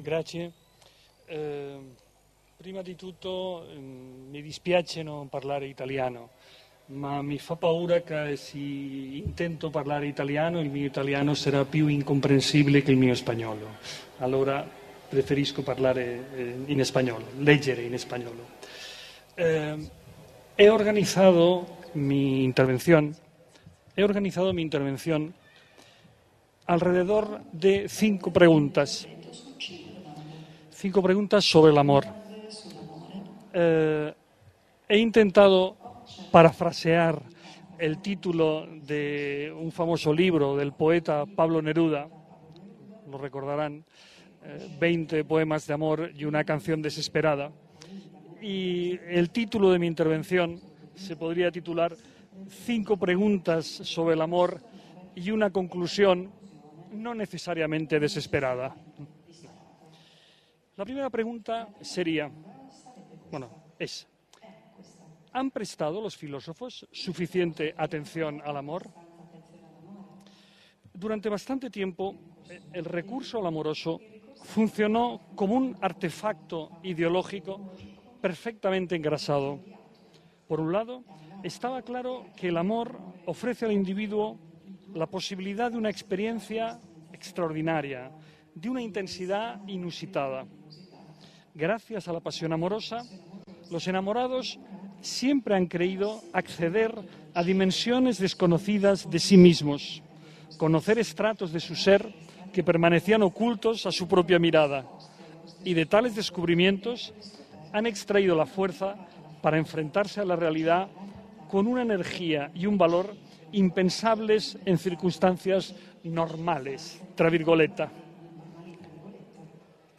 grazie. Eh, prima di tutto eh, mi dispiace non parlare italiano, ma mi fa paura che se intento parlare italiano il mio italiano sarà più incomprensibile che il mio spagnolo. Allora preferisco parlare eh, in spagnolo, leggere in spagnolo. Eh, he organizado mi intervención, he organizado mi intervención alrededor de cinco preguntas. Cinco preguntas sobre el amor. Eh, he intentado parafrasear el título de un famoso libro del poeta Pablo Neruda, lo recordarán, eh, 20 poemas de amor y una canción desesperada. Y el título de mi intervención se podría titular Cinco preguntas sobre el amor y una conclusión no necesariamente desesperada. La primera pregunta sería, bueno, es, ¿han prestado los filósofos suficiente atención al amor? Durante bastante tiempo, eh, el recurso al amoroso funcionó como un artefacto ideológico perfectamente engrasado. Por un lado, estaba claro que el amor ofrece al individuo la posibilidad de una experiencia extraordinaria, de una intensidad inusitada. Gracias a la pasión amorosa, los enamorados siempre han creído acceder a dimensiones desconocidas de sí mismos, conocer estratos de su ser que permanecían ocultos a su propia mirada. Y de tales descubrimientos han extraído la fuerza para enfrentarse a la realidad con una energía y un valor impensables en circunstancias normales. Travirgoleta.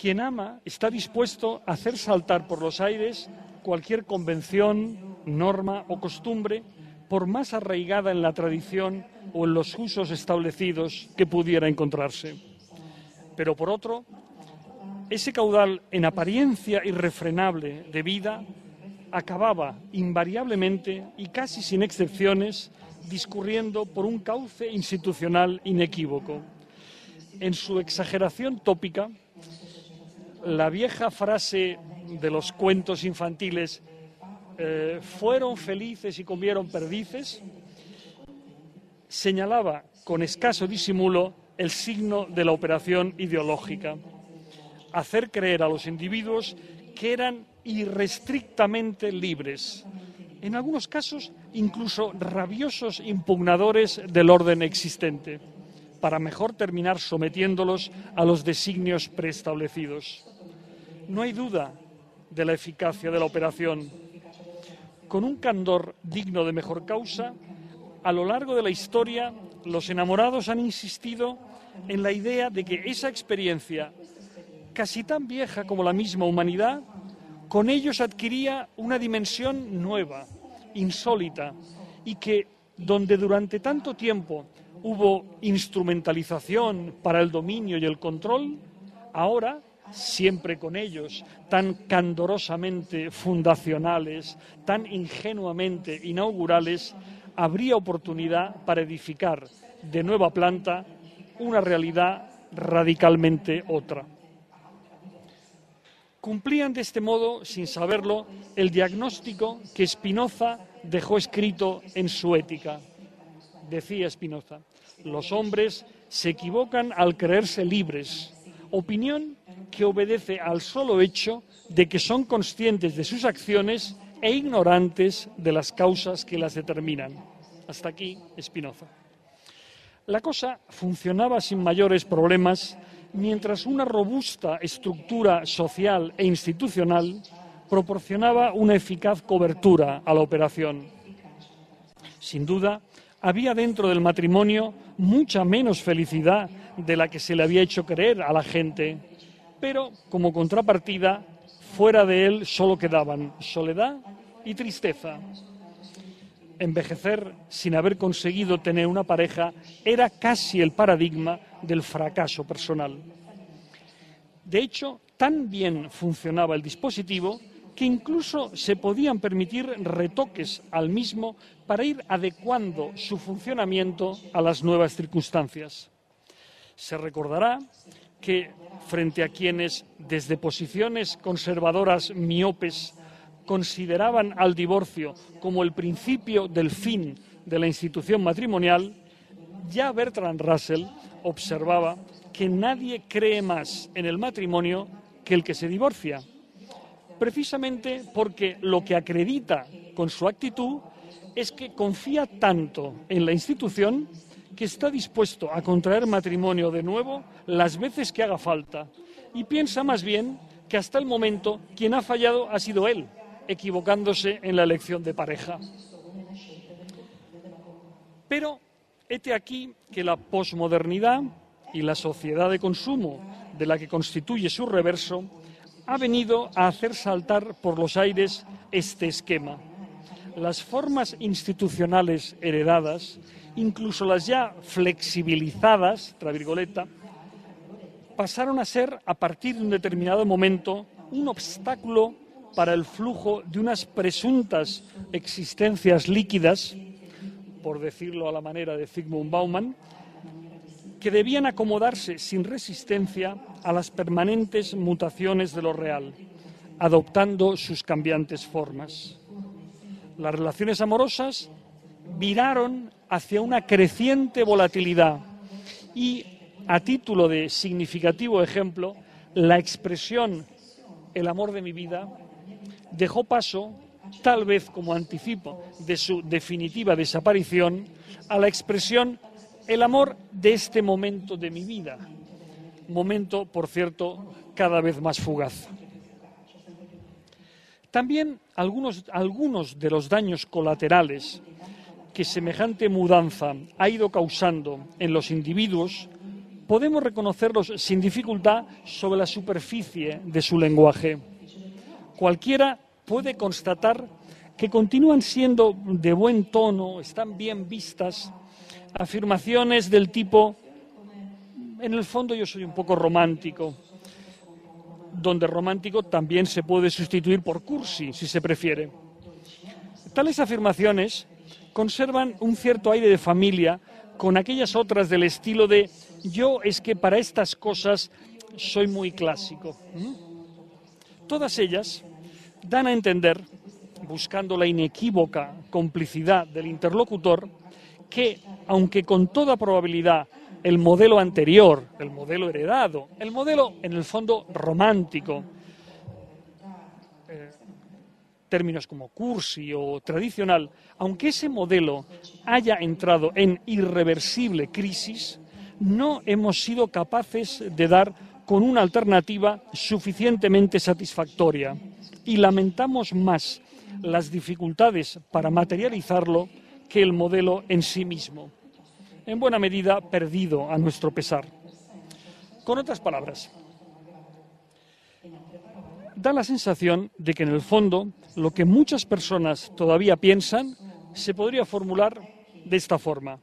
Quien ama está dispuesto a hacer saltar por los aires cualquier convención, norma o costumbre, por más arraigada en la tradición o en los usos establecidos que pudiera encontrarse. Pero por otro, ese caudal en apariencia irrefrenable de vida acababa invariablemente y casi sin excepciones discurriendo por un cauce institucional inequívoco. En su exageración tópica, la vieja frase de los cuentos infantiles eh, fueron felices y comieron perdices señalaba con escaso disimulo el signo de la operación ideológica, hacer creer a los individuos que eran irrestrictamente libres, en algunos casos incluso rabiosos impugnadores del orden existente, para mejor terminar sometiéndolos a los designios preestablecidos. No hay duda de la eficacia de la operación. Con un candor digno de mejor causa, a lo largo de la historia los enamorados han insistido en la idea de que esa experiencia, casi tan vieja como la misma humanidad, con ellos adquiría una dimensión nueva, insólita, y que donde durante tanto tiempo hubo instrumentalización para el dominio y el control, ahora, siempre con ellos, tan candorosamente fundacionales, tan ingenuamente inaugurales, habría oportunidad para edificar de nueva planta una realidad radicalmente otra cumplían de este modo, sin saberlo, el diagnóstico que Spinoza dejó escrito en su ética. Decía Spinoza, los hombres se equivocan al creerse libres, opinión que obedece al solo hecho de que son conscientes de sus acciones e ignorantes de las causas que las determinan. Hasta aquí Spinoza. La cosa funcionaba sin mayores problemas mientras una robusta estructura social e institucional proporcionaba una eficaz cobertura a la operación. Sin duda, había dentro del matrimonio mucha menos felicidad de la que se le había hecho creer a la gente, pero como contrapartida, fuera de él solo quedaban soledad y tristeza. Envejecer sin haber conseguido tener una pareja era casi el paradigma del fracaso personal. De hecho, tan bien funcionaba el dispositivo que incluso se podían permitir retoques al mismo para ir adecuando su funcionamiento a las nuevas circunstancias. Se recordará que frente a quienes, desde posiciones conservadoras miopes, consideraban al divorcio como el principio del fin de la institución matrimonial, ya Bertrand Russell observaba que nadie cree más en el matrimonio que el que se divorcia, precisamente porque lo que acredita con su actitud es que confía tanto en la institución que está dispuesto a contraer matrimonio de nuevo las veces que haga falta y piensa más bien que hasta el momento quien ha fallado ha sido él, equivocándose en la elección de pareja. Pero hete aquí que la posmodernidad y la sociedad de consumo de la que constituye su reverso ha venido a hacer saltar por los aires este esquema. Las formas institucionales heredadas, incluso las ya flexibilizadas, virgoleta, pasaron a ser, a partir de un determinado momento, un obstáculo para el flujo de unas presuntas existencias líquidas, por decirlo a la manera de Zygmunt Bauman, que debían acomodarse sin resistencia a las permanentes mutaciones de lo real, adoptando sus cambiantes formas. Las relaciones amorosas viraron hacia una creciente volatilidad y, a título de significativo ejemplo, la expresión el amor de mi vida dejó paso, tal vez como anticipo de su definitiva desaparición, a la expresión el amor de este momento de mi vida. Momento, por cierto, cada vez más fugaz. También algunos, algunos de los daños colaterales que semejante mudanza ha ido causando en los individuos podemos reconocerlos sin dificultad sobre la superficie de su lenguaje. Cualquiera puede constatar que continúan siendo de buen tono, están bien vistas, afirmaciones del tipo, en el fondo yo soy un poco romántico, donde romántico también se puede sustituir por cursi, si se prefiere. Tales afirmaciones conservan un cierto aire de familia con aquellas otras del estilo de yo es que para estas cosas soy muy clásico. Todas ellas dan a entender, buscando la inequívoca complicidad del interlocutor, que, aunque con toda probabilidad el modelo anterior, el modelo heredado, el modelo en el fondo romántico, términos como cursi o tradicional, aunque ese modelo haya entrado en irreversible crisis, no hemos sido capaces de dar con una alternativa suficientemente satisfactoria y lamentamos más las dificultades para materializarlo que el modelo en sí mismo, en buena medida perdido a nuestro pesar. Con otras palabras, da la sensación de que en el fondo lo que muchas personas todavía piensan se podría formular de esta forma.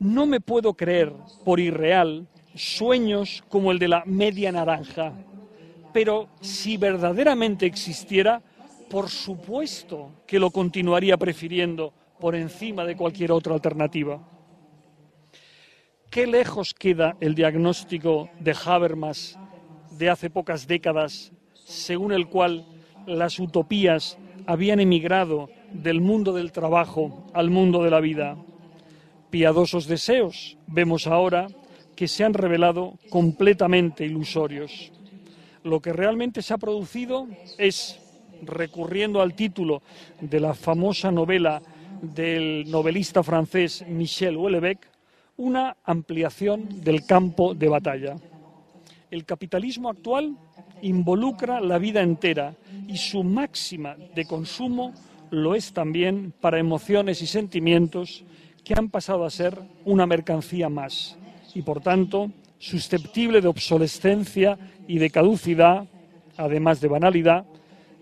No me puedo creer por irreal sueños como el de la media naranja, pero si verdaderamente existiera, por supuesto que lo continuaría prefiriendo por encima de cualquier otra alternativa. ¿Qué lejos queda el diagnóstico de Habermas de hace pocas décadas, según el cual las utopías habían emigrado del mundo del trabajo al mundo de la vida? Piadosos deseos vemos ahora que se han revelado completamente ilusorios. Lo que realmente se ha producido es, recurriendo al título de la famosa novela del novelista francés Michel Houellebecq una ampliación del campo de batalla. El capitalismo actual involucra la vida entera y su máxima de consumo lo es también para emociones y sentimientos que han pasado a ser una mercancía más y, por tanto, susceptible de obsolescencia y de caducidad, además de banalidad,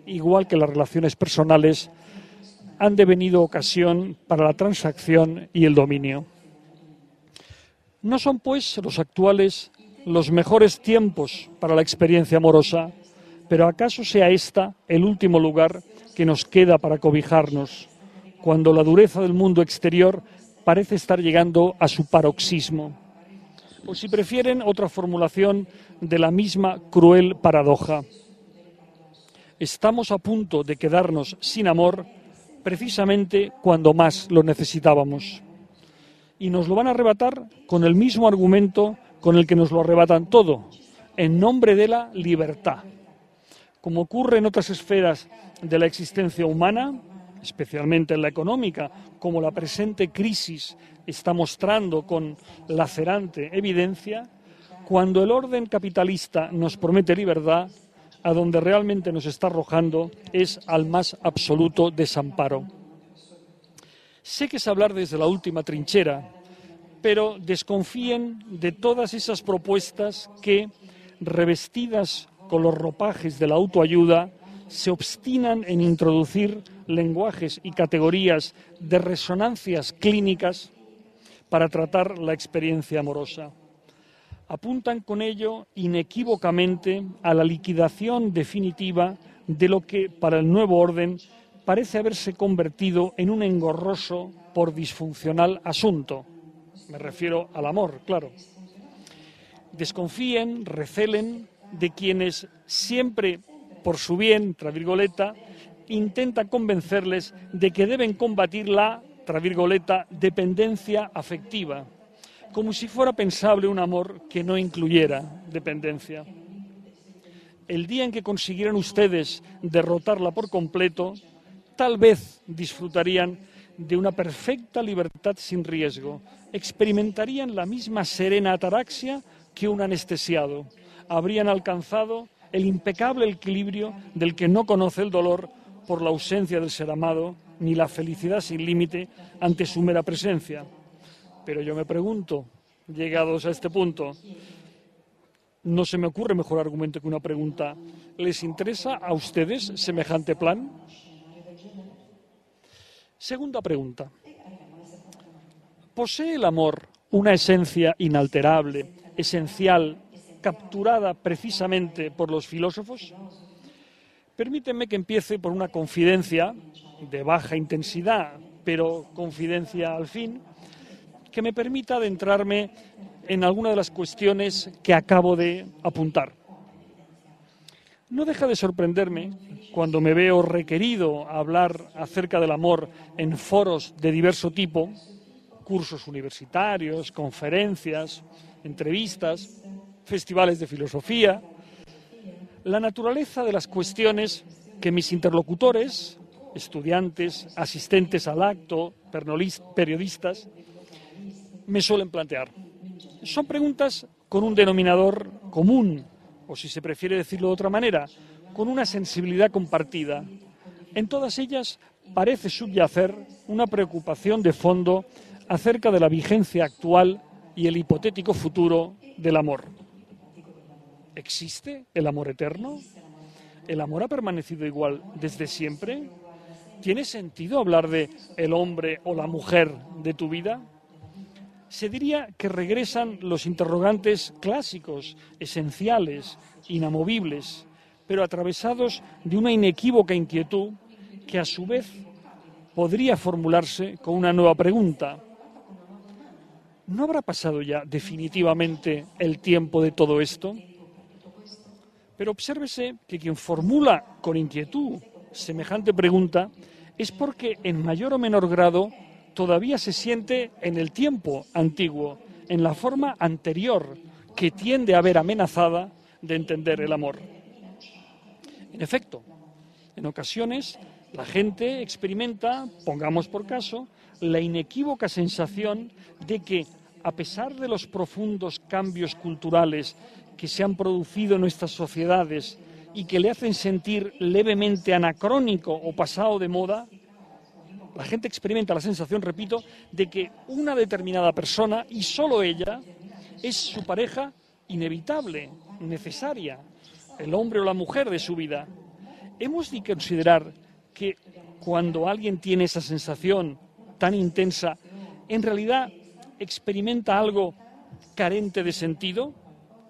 igual que las relaciones personales han devenido ocasión para la transacción y el dominio. No son, pues, los actuales los mejores tiempos para la experiencia amorosa, pero ¿acaso sea esta el último lugar que nos queda para cobijarnos, cuando la dureza del mundo exterior parece estar llegando a su paroxismo? o si prefieren otra formulación de la misma cruel paradoja. Estamos a punto de quedarnos sin amor precisamente cuando más lo necesitábamos. Y nos lo van a arrebatar con el mismo argumento con el que nos lo arrebatan todo, en nombre de la libertad. Como ocurre en otras esferas de la existencia humana, especialmente en la económica, como la presente crisis está mostrando con lacerante evidencia, cuando el orden capitalista nos promete libertad, a donde realmente nos está arrojando es al más absoluto desamparo. Sé que es hablar desde la última trinchera, pero desconfíen de todas esas propuestas que, revestidas con los ropajes de la autoayuda, se obstinan en introducir lenguajes y categorías de resonancias clínicas para tratar la experiencia amorosa. Apuntan con ello inequívocamente a la liquidación definitiva de lo que, para el nuevo orden, parece haberse convertido en un engorroso por disfuncional asunto. Me refiero al amor, claro. Desconfíen, recelen de quienes siempre por su bien, travirgoleta, intenta convencerles de que deben combatir la, travirgoleta, dependencia afectiva, como si fuera pensable un amor que no incluyera dependencia. El día en que consiguieran ustedes derrotarla por completo, tal vez disfrutarían de una perfecta libertad sin riesgo, experimentarían la misma serena ataraxia que un anestesiado, habrían alcanzado el impecable equilibrio del que no conoce el dolor por la ausencia del ser amado, ni la felicidad sin límite ante su mera presencia. Pero yo me pregunto, llegados a este punto, no se me ocurre mejor argumento que una pregunta. ¿Les interesa a ustedes semejante plan? Segunda pregunta. ¿Posee el amor una esencia inalterable, esencial capturada precisamente por los filósofos? Permítanme que empiece por una confidencia de baja intensidad, pero confidencia al fin, que me permita adentrarme en alguna de las cuestiones que acabo de apuntar. No deja de sorprenderme cuando me veo requerido a hablar acerca del amor en foros de diverso tipo, cursos universitarios, conferencias, entrevistas, festivales de filosofía, la naturaleza de las cuestiones que mis interlocutores, estudiantes, asistentes al acto, periodistas, me suelen plantear. Son preguntas con un denominador común, o si se prefiere decirlo de otra manera, con una sensibilidad compartida. En todas ellas parece subyacer una preocupación de fondo acerca de la vigencia actual y el hipotético futuro del amor. ¿Existe el amor eterno? ¿El amor ha permanecido igual desde siempre? ¿Tiene sentido hablar de el hombre o la mujer de tu vida? Se diría que regresan los interrogantes clásicos, esenciales, inamovibles, pero atravesados de una inequívoca inquietud que a su vez podría formularse con una nueva pregunta. ¿No habrá pasado ya definitivamente el tiempo de todo esto? Pero obsérvese que quien formula con inquietud semejante pregunta es porque en mayor o menor grado todavía se siente en el tiempo antiguo, en la forma anterior que tiende a ver amenazada de entender el amor. En efecto, en ocasiones la gente experimenta, pongamos por caso, la inequívoca sensación de que, a pesar de los profundos cambios culturales que se han producido en nuestras sociedades y que le hacen sentir levemente anacrónico o pasado de moda, la gente experimenta la sensación, repito, de que una determinada persona, y solo ella, es su pareja inevitable, necesaria, el hombre o la mujer de su vida. Hemos de considerar que cuando alguien tiene esa sensación tan intensa, en realidad experimenta algo carente de sentido,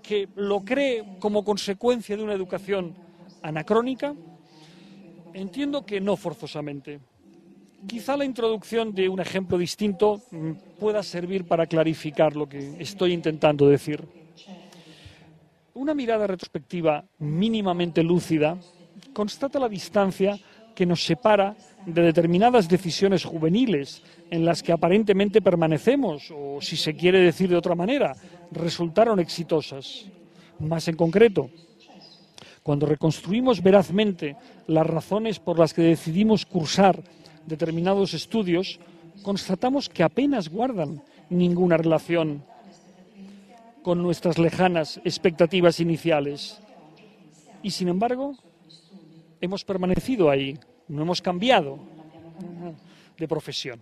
que lo cree como consecuencia de una educación anacrónica? Entiendo que no forzosamente. Quizá la introducción de un ejemplo distinto mm, pueda servir para clarificar lo que estoy intentando decir. Una mirada retrospectiva mínimamente lúcida constata la distancia que nos separa de determinadas decisiones juveniles en las que aparentemente permanecemos, o si se quiere decir de otra manera, resultaron exitosas. Más en concreto, cuando reconstruimos verazmente las razones por las que decidimos cursar determinados estudios, constatamos que apenas guardan ninguna relación con nuestras lejanas expectativas iniciales. Y sin embargo, hemos permanecido ahí, no hemos cambiado de profesión.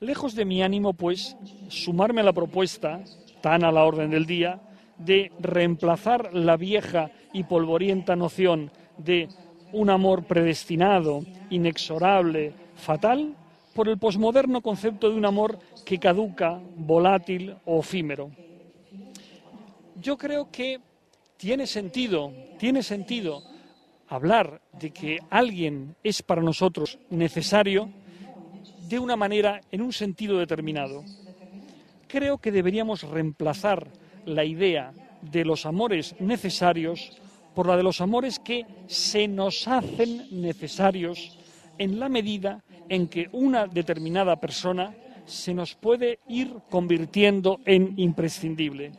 Lejos de mi ánimo, pues, sumarme a la propuesta, tan a la orden del día, de reemplazar la vieja y polvorienta noción de un amor predestinado, inexorable, fatal, por el posmoderno concepto de un amor que caduca, volátil o efímero. Yo creo que tiene sentido, tiene sentido hablar de que alguien es para nosotros necesario de una manera, en un sentido determinado. Creo que deberíamos reemplazar la idea de los amores necesarios por la de los amores que se nos hacen necesarios en la medida en que una determinada persona se nos puede ir convirtiendo en imprescindible.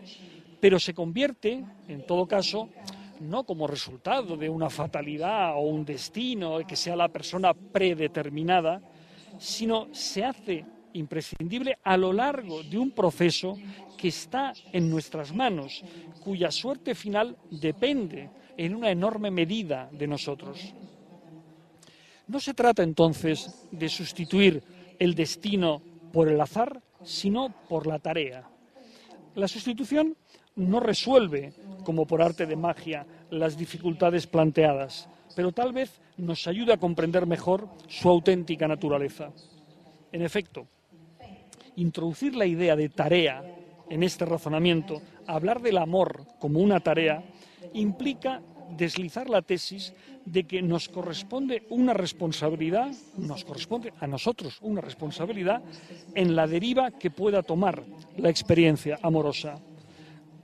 Pero se convierte, en todo caso, no como resultado de una fatalidad o un destino, de que sea la persona predeterminada, sino se hace imprescindible a lo largo de un proceso que está en nuestras manos, cuya suerte final depende en una enorme medida de nosotros. No se trata entonces de sustituir el destino por el azar, sino por la tarea. La sustitución no resuelve, como por arte de magia, las dificultades planteadas, pero tal vez nos ayuda a comprender mejor su auténtica naturaleza. En efecto, introducir la idea de tarea en este razonamiento, hablar del amor como una tarea, implica deslizar la tesis de que nos corresponde una responsabilidad, nos corresponde a nosotros una responsabilidad en la deriva que pueda tomar la experiencia amorosa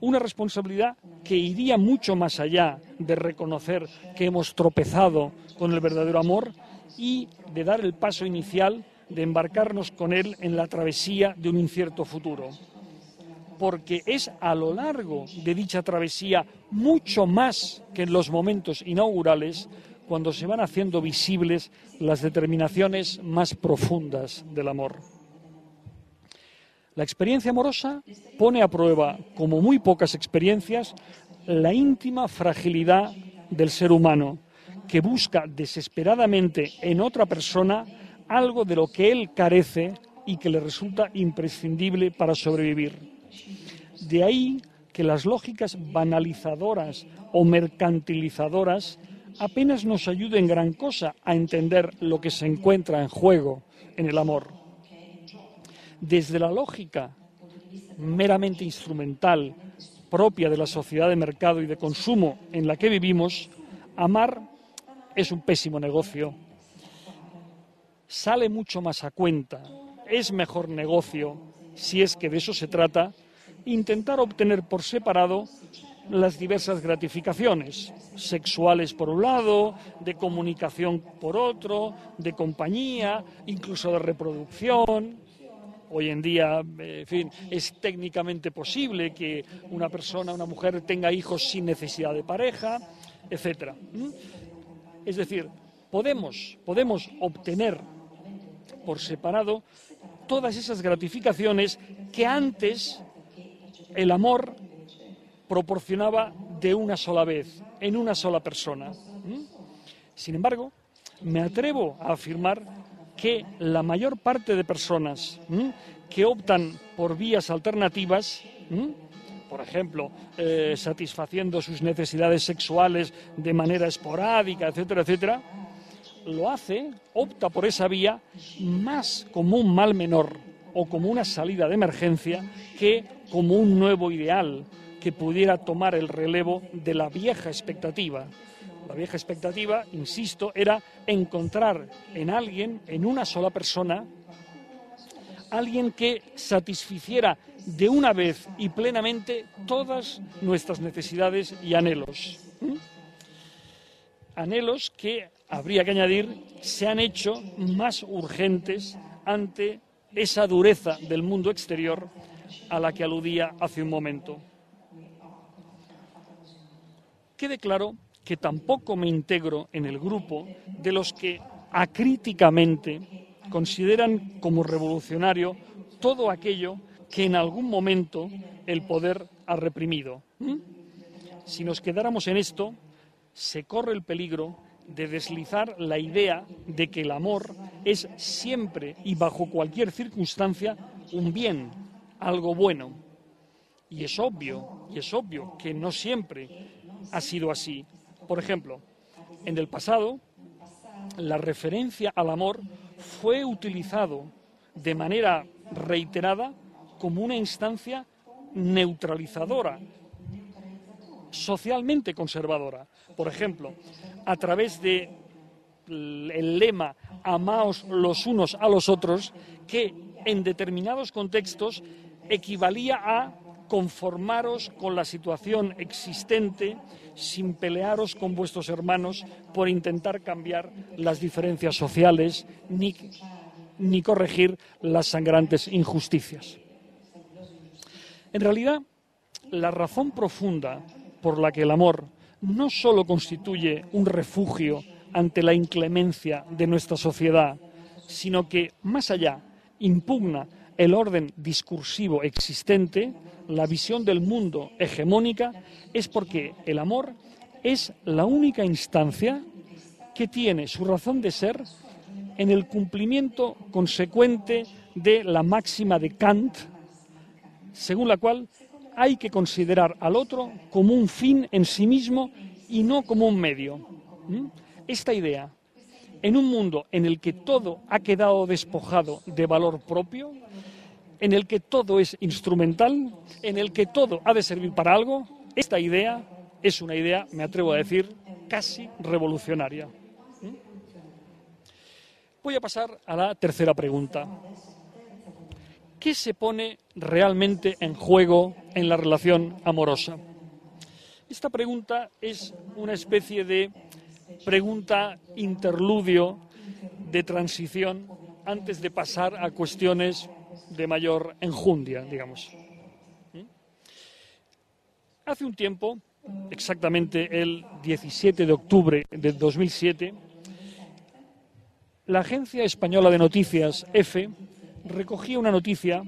una responsabilidad que iría mucho más allá de reconocer que hemos tropezado con el verdadero amor y de dar el paso inicial de embarcarnos con él en la travesía de un incierto futuro. Porque es a lo largo de dicha travesía, mucho más que en los momentos inaugurales, cuando se van haciendo visibles las determinaciones más profundas del amor. La experiencia amorosa pone a prueba, como muy pocas experiencias, la íntima fragilidad del ser humano, que busca desesperadamente en otra persona algo de lo que él carece y que le resulta imprescindible para sobrevivir. De ahí que las lógicas banalizadoras o mercantilizadoras apenas nos ayuden gran cosa a entender lo que se encuentra en juego en el amor desde la lógica meramente instrumental propia de la sociedad de mercado y de consumo en la que vivimos, amar es un pésimo negocio. Sale mucho más a cuenta, es mejor negocio, si es que de eso se trata, intentar obtener por separado las diversas gratificaciones, sexuales por un lado, de comunicación por otro, de compañía, incluso de reproducción, Hoy en día, en fin, es técnicamente posible que una persona, una mujer, tenga hijos sin necesidad de pareja, etcétera. Es decir, podemos, podemos obtener por separado todas esas gratificaciones que antes el amor proporcionaba de una sola vez, en una sola persona. Sin embargo, me atrevo a afirmar que la mayor parte de personas que optan por vías alternativas, por ejemplo, eh, satisfaciendo sus necesidades sexuales de manera esporádica, etcétera, etcétera, lo hace, opta por esa vía más como un mal menor o como una salida de emergencia que como un nuevo ideal que pudiera tomar el relevo de la vieja expectativa La vieja expectativa, insisto, era encontrar en alguien, en una sola persona, alguien que satisficiera de una vez y plenamente todas nuestras necesidades y anhelos. Anhelos que, habría que añadir, se han hecho más urgentes ante esa dureza del mundo exterior a la que aludía hace un momento. Quede claro que tampoco me integro en el grupo de los que acríticamente consideran como revolucionario todo aquello que en algún momento el poder ha reprimido. ¿Mm? Si nos quedáramos en esto, se corre el peligro de deslizar la idea de que el amor es siempre y bajo cualquier circunstancia un bien, algo bueno. Y es obvio, y es obvio que no siempre ha sido así. Por ejemplo, en el pasado, la referencia al amor fue utilizado de manera reiterada como una instancia neutralizadora, socialmente conservadora. Por ejemplo, a través de el lema amaos los unos a los otros, que en determinados contextos equivalía a conformaros con la situación existente sin pelearos con vuestros hermanos por intentar cambiar las diferencias sociales ni, ni corregir las sangrantes injusticias. En realidad, la razón profunda por la que el amor no solo constituye un refugio ante la inclemencia de nuestra sociedad, sino que, más allá, impugna el orden discursivo existente, la visión del mundo hegemónica, es porque el amor es la única instancia que tiene su razón de ser en el cumplimiento consecuente de la máxima de Kant, según la cual hay que considerar al otro como un fin en sí mismo y no como un medio. ¿Mm? Esta idea, en un mundo en el que todo ha quedado despojado de valor propio, en el que todo es instrumental, en el que todo ha de servir para algo, esta idea es una idea, me atrevo a decir, casi revolucionaria. ¿Mm? Voy a pasar a la tercera pregunta. ¿Qué se pone realmente en juego en la relación amorosa? Esta pregunta es una especie de pregunta interludio de transición antes de pasar a cuestiones de mayor enjundia, digamos. ¿Mm? Hace un tiempo, exactamente el 17 de octubre de 2007, la Agencia Española de Noticias, EFE, recogía una noticia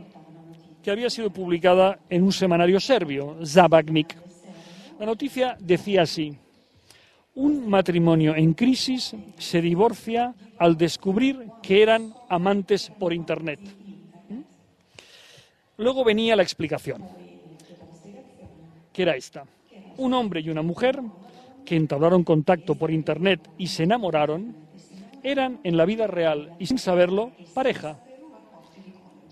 que había sido publicada en un semanario serbio, Zabagnik. La noticia decía así, un matrimonio en crisis se divorcia al descubrir que eran amantes por Internet. ¿Mm? Luego venía la explicación, que era esta. Un hombre y una mujer que entablaron contacto por Internet y se enamoraron, eran en la vida real y sin saberlo pareja.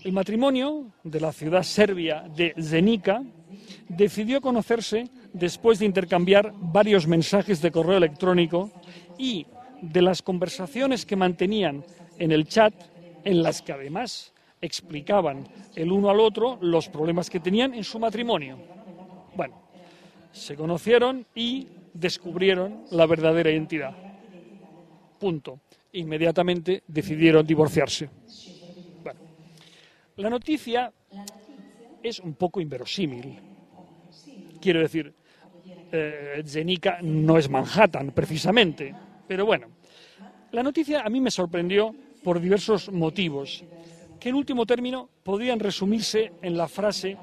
El matrimonio de la ciudad serbia de Zenica decidió conocerse después de intercambiar varios mensajes de correo electrónico y de las conversaciones que mantenían en el chat, en las que además explicaban el uno al otro los problemas que tenían en su matrimonio. Bueno, se conocieron y descubrieron la verdadera identidad. Punto. Inmediatamente decidieron divorciarse. La noticia es un poco inverosímil. Quiero decir, eh, no es Manhattan, precisamente. Pero bueno, la noticia a mí me sorprendió por diversos motivos, que en último término podrían resumirse en la frase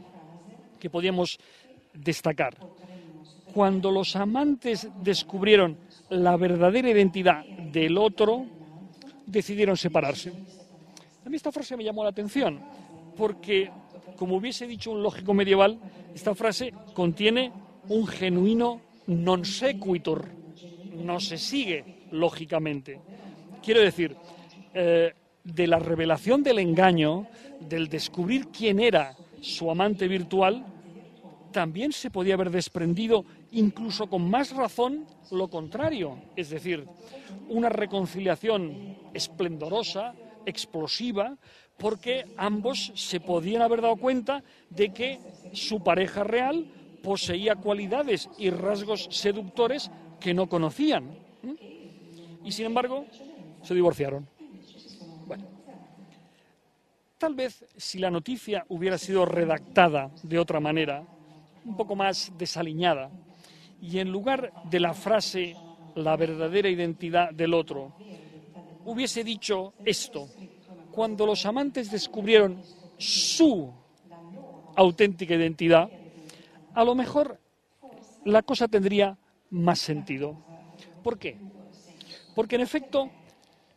que podíamos destacar. Cuando los amantes descubrieron la verdadera identidad del otro, decidieron separarse. A mí esta frase me llamó la atención porque, como hubiese dicho un lógico medieval, esta frase contiene un genuino non sequitur, no se sigue lógicamente. Quiero decir, eh, de la revelación del engaño, del descubrir quién era su amante virtual, también se podía haber desprendido, incluso con más razón, lo contrario, es decir, una reconciliación esplendorosa, explosiva, porque ambos se podían haber dado cuenta de que su pareja real poseía cualidades y rasgos seductores que no conocían. Y sin embargo, se divorciaron. Tal vez si la noticia hubiera sido redactada de otra manera, un poco más desaliñada, y en lugar de la frase la verdadera identidad del otro, hubiese dicho esto, cuando los amantes descubrieron su auténtica identidad, a lo mejor la cosa tendría más sentido. ¿Por qué? Porque en efecto,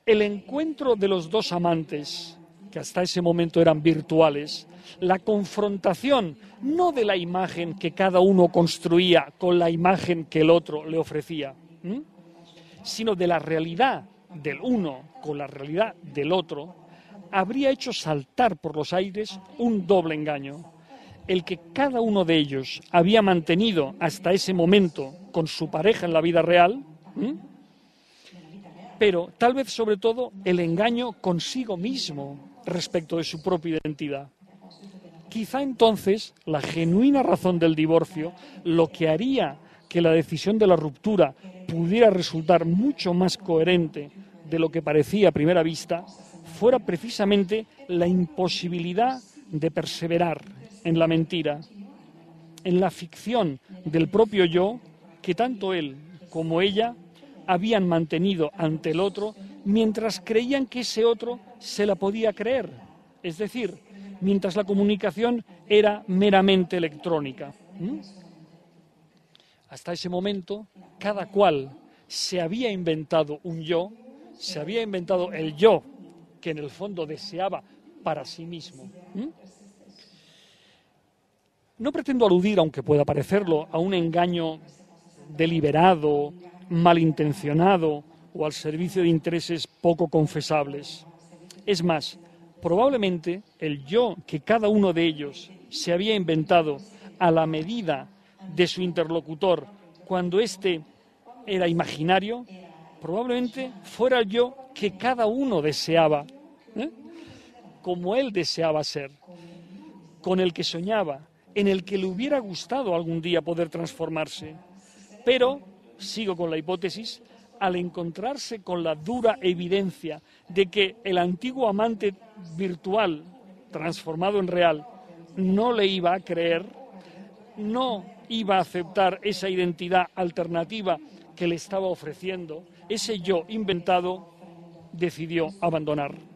el encuentro de los dos amantes, que hasta ese momento eran virtuales, la confrontación no de la imagen que cada uno construía con la imagen que el otro le ofrecía, sino de la realidad del uno con la realidad del otro, habría hecho saltar por los aires un doble engaño. El que cada uno de ellos había mantenido hasta ese momento con su pareja en la vida real, pero tal vez sobre todo el engaño consigo mismo respecto de su propia identidad. Quizá entonces la genuina razón del divorcio, lo que haría que la decisión de la ruptura pudiera resultar mucho más coherente de lo que parecía a primera vista, fuera precisamente la imposibilidad de perseverar en la mentira, en la ficción del propio yo que tanto él como ella habían mantenido ante el otro mientras creían que ese otro se la podía creer, es decir, mientras la comunicación era meramente electrónica. Hasta ese momento, cada cual se había inventado un yo, se había inventado el yo que en el fondo deseaba para sí mismo. No pretendo aludir, aunque pueda parecerlo, a un engaño deliberado, malintencionado o al servicio de intereses poco confesables. Es más, probablemente el yo que cada uno de ellos se había inventado a la medida de su interlocutor cuando éste era imaginario, probablemente fuera el yo que cada uno deseaba. Como él deseaba ser, con el que soñaba, en el que le hubiera gustado algún día poder transformarse. Pero sigo con la hipótesis, al encontrarse con la dura evidencia de que el antiguo amante virtual, transformado en real, no le iba a creer, no iba a aceptar esa identidad alternativa que le estaba ofreciendo, ese yo inventado decidió abandonar.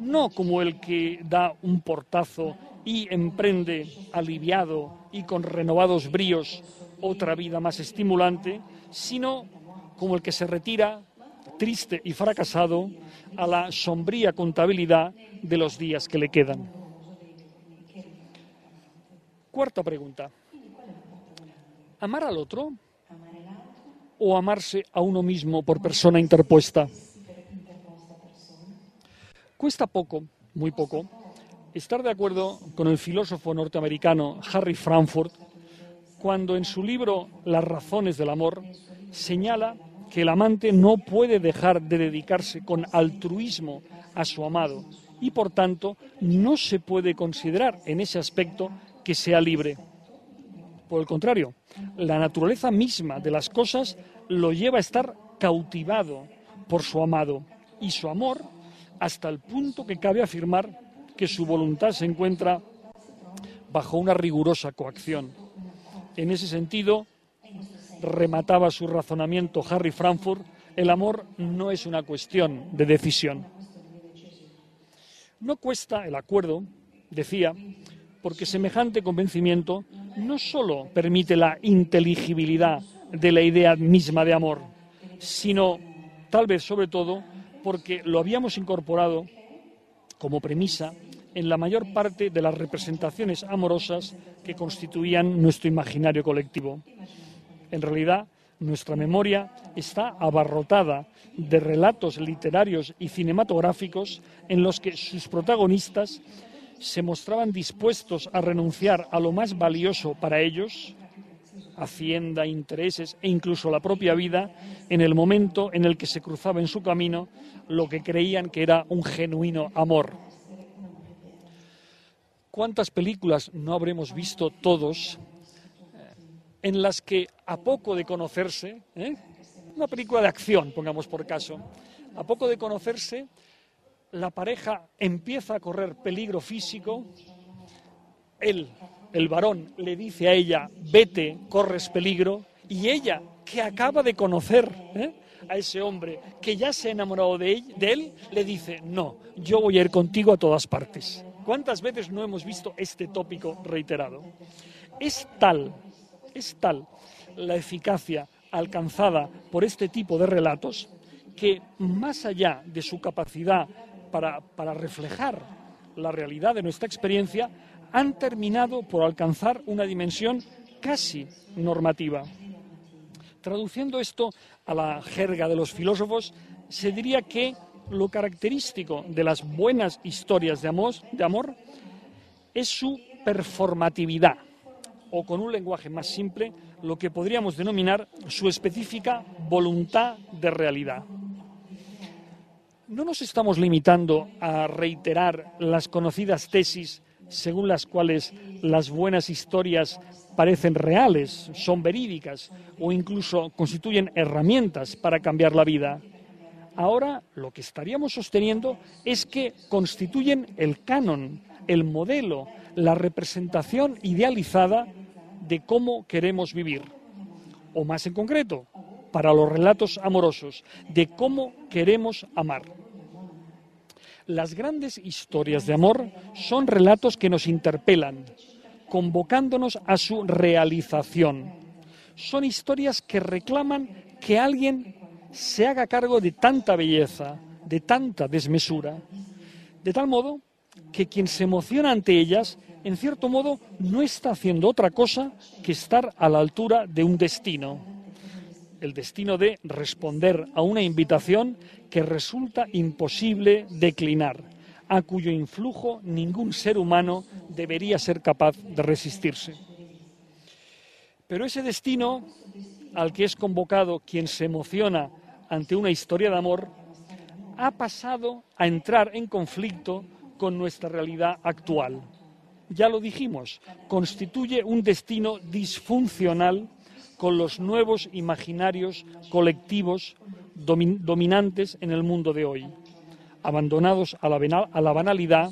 No como el que da un portazo y emprende aliviado y con renovados bríos otra vida más estimulante, sino como el que se retira triste y fracasado a la sombría contabilidad de los días que le quedan. Cuarta pregunta. ¿Amar al otro o amarse a uno mismo por persona interpuesta? Cuesta poco, muy poco, estar de acuerdo con el filósofo norteamericano Harry Frankfurt cuando en su libro Las razones del amor señala que el amante no puede dejar de dedicarse con altruismo a su amado y por tanto no se puede considerar en ese aspecto que sea libre. Por el contrario, la naturaleza misma de las cosas lo lleva a estar cautivado por su amado y su amor hasta el punto que cabe afirmar que su voluntad se encuentra bajo una rigurosa coacción. En ese sentido, remataba su razonamiento Harry Frankfurt, el amor no es una cuestión de decisión. No cuesta el acuerdo, decía, porque semejante convencimiento no sólo permite la inteligibilidad de la idea misma de amor, sino, tal vez sobre todo, porque lo habíamos incorporado como premisa en la mayor parte de las representaciones amorosas que constituían nuestro imaginario colectivo. En realidad, nuestra memoria está abarrotada de relatos literarios y cinematográficos en los que sus protagonistas se mostraban dispuestos a renunciar a lo más valioso para ellos, hacienda, intereses e incluso la propia vida, en el momento en el que se cruzaba en su camino lo que creían que era un genuino amor. ¿Cuántas películas no habremos visto todos eh, en las que a poco de conocerse, eh, una película de acción, pongamos por caso, a poco de conocerse, la pareja empieza a correr peligro físico, él, el varón, le dice a ella, vete, corres peligro, y ella, que acaba de conocer eh, a ese hombre, que ya se ha enamorado de él, le dice, no, yo voy a ir contigo a todas partes. ¿Cuántas veces no hemos visto este tópico reiterado? Es tal, es tal la eficacia alcanzada por este tipo de relatos que más allá de su capacidad para, para reflejar la realidad de nuestra experiencia, han terminado por alcanzar una dimensión casi normativa. Traduciendo esto a la jerga de los filósofos, se diría que lo característico de las buenas historias de amor, es su performatividad, o con un lenguaje más simple, lo que podríamos denominar su específica voluntad de realidad. No nos estamos limitando a reiterar las conocidas tesis según las cuales las buenas historias parecen reales, son verídicas o incluso constituyen herramientas para cambiar la vida. Ahora lo que estaríamos sosteniendo es que constituyen el canon, el modelo, la representación idealizada de cómo queremos vivir. O más en concreto, para los relatos amorosos, de cómo queremos amar. Las grandes historias de amor son relatos que nos interpelan, convocándonos a su realización. Son historias que reclaman que alguien se haga cargo de tanta belleza, de tanta desmesura, de tal modo que quien se emociona ante ellas, en cierto modo, no está haciendo otra cosa que estar a la altura de un destino. El destino de responder a una invitación que resulta imposible declinar, a cuyo influjo ningún ser humano debería ser capaz de resistirse. Pero ese destino al que es convocado quien se emociona ante una historia de amor, ha pasado a entrar en conflicto con nuestra realidad actual. Ya lo dijimos, constituye un destino disfuncional con los nuevos imaginarios colectivos dominantes en el mundo de hoy, abandonados a la, banalidad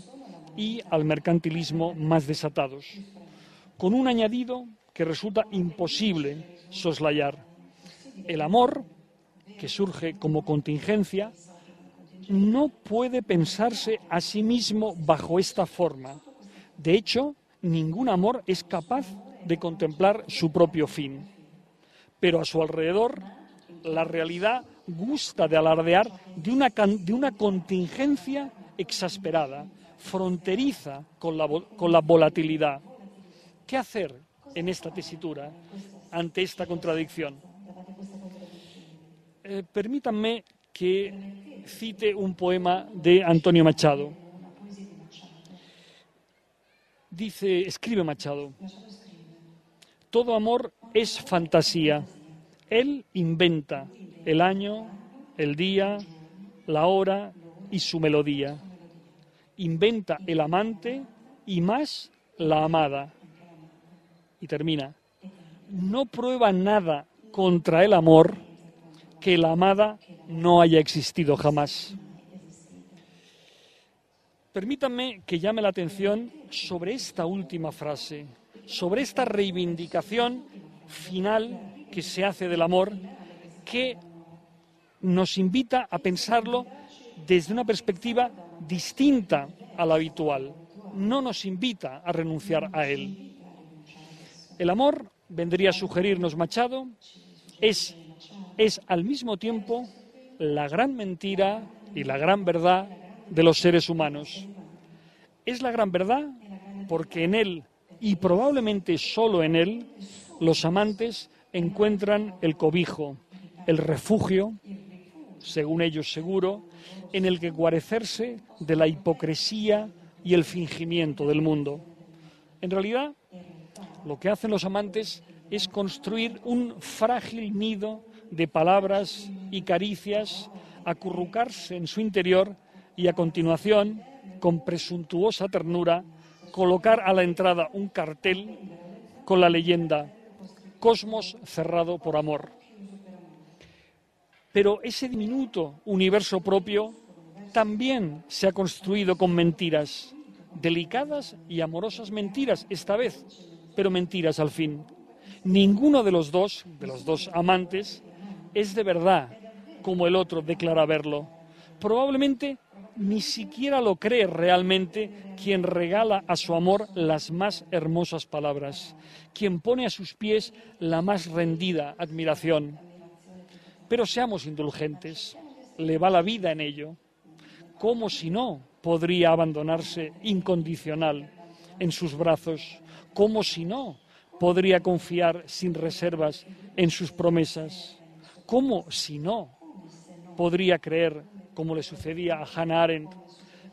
y al mercantilismo más desatados, con un añadido que resulta imposible soslayar. El amor que surge como contingencia, no puede pensarse a sí mismo bajo esta forma. De hecho, ningún amor es capaz de contemplar su propio fin. Pero a su alrededor, la realidad gusta de alardear de una, de una contingencia exasperada, fronteriza con la, con la volatilidad. ¿Qué hacer en esta tesitura ante esta contradicción? Eh, permítanme que cite un poema de Antonio Machado. Dice, escribe Machado, todo amor es fantasía. Él inventa el año, el día, la hora y su melodía. Inventa el amante y más la amada. Y termina, no prueba nada contra el amor que la amada no haya existido jamás. Permítanme que llame la atención sobre esta última frase, sobre esta reivindicación final que se hace del amor, que nos invita a pensarlo desde una perspectiva distinta a la habitual. No nos invita a renunciar a él. El amor, vendría a sugerirnos Machado, es es al mismo tiempo la gran mentira y la gran verdad de los seres humanos. Es la gran verdad porque en él, y probablemente solo en él, los amantes encuentran el cobijo, el refugio, según ellos seguro, en el que guarecerse de la hipocresía y el fingimiento del mundo. En realidad, lo que hacen los amantes es construir un frágil nido de palabras y caricias, acurrucarse en su interior y a continuación, con presuntuosa ternura, colocar a la entrada un cartel con la leyenda Cosmos cerrado por amor. Pero ese diminuto universo propio también se ha construido con mentiras, delicadas y amorosas mentiras, esta vez, pero mentiras al fin. Ninguno de los dos, de los dos amantes, es de verdad como el otro declara verlo. Probablemente ni siquiera lo cree realmente quien regala a su amor las más hermosas palabras, quien pone a sus pies la más rendida admiración. Pero seamos indulgentes, le va la vida en ello. ¿Cómo si no podría abandonarse incondicional en sus brazos? ¿Cómo si no podría confiar sin reservas en sus promesas? ¿Cómo si no podría creer como le sucedía a Hannah Arendt,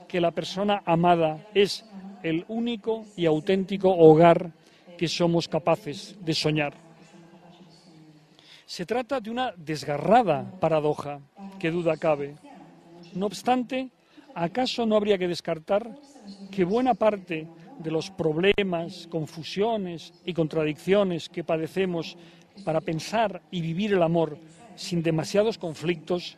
que la persona amada es el único y auténtico hogar que somos capaces de soñar. Se trata de una desgarrada paradoja, que duda cabe. No obstante, ¿acaso no habría que descartar que buena parte de los problemas, confusiones y contradicciones que padecemos para pensar y vivir el amor sin demasiados conflictos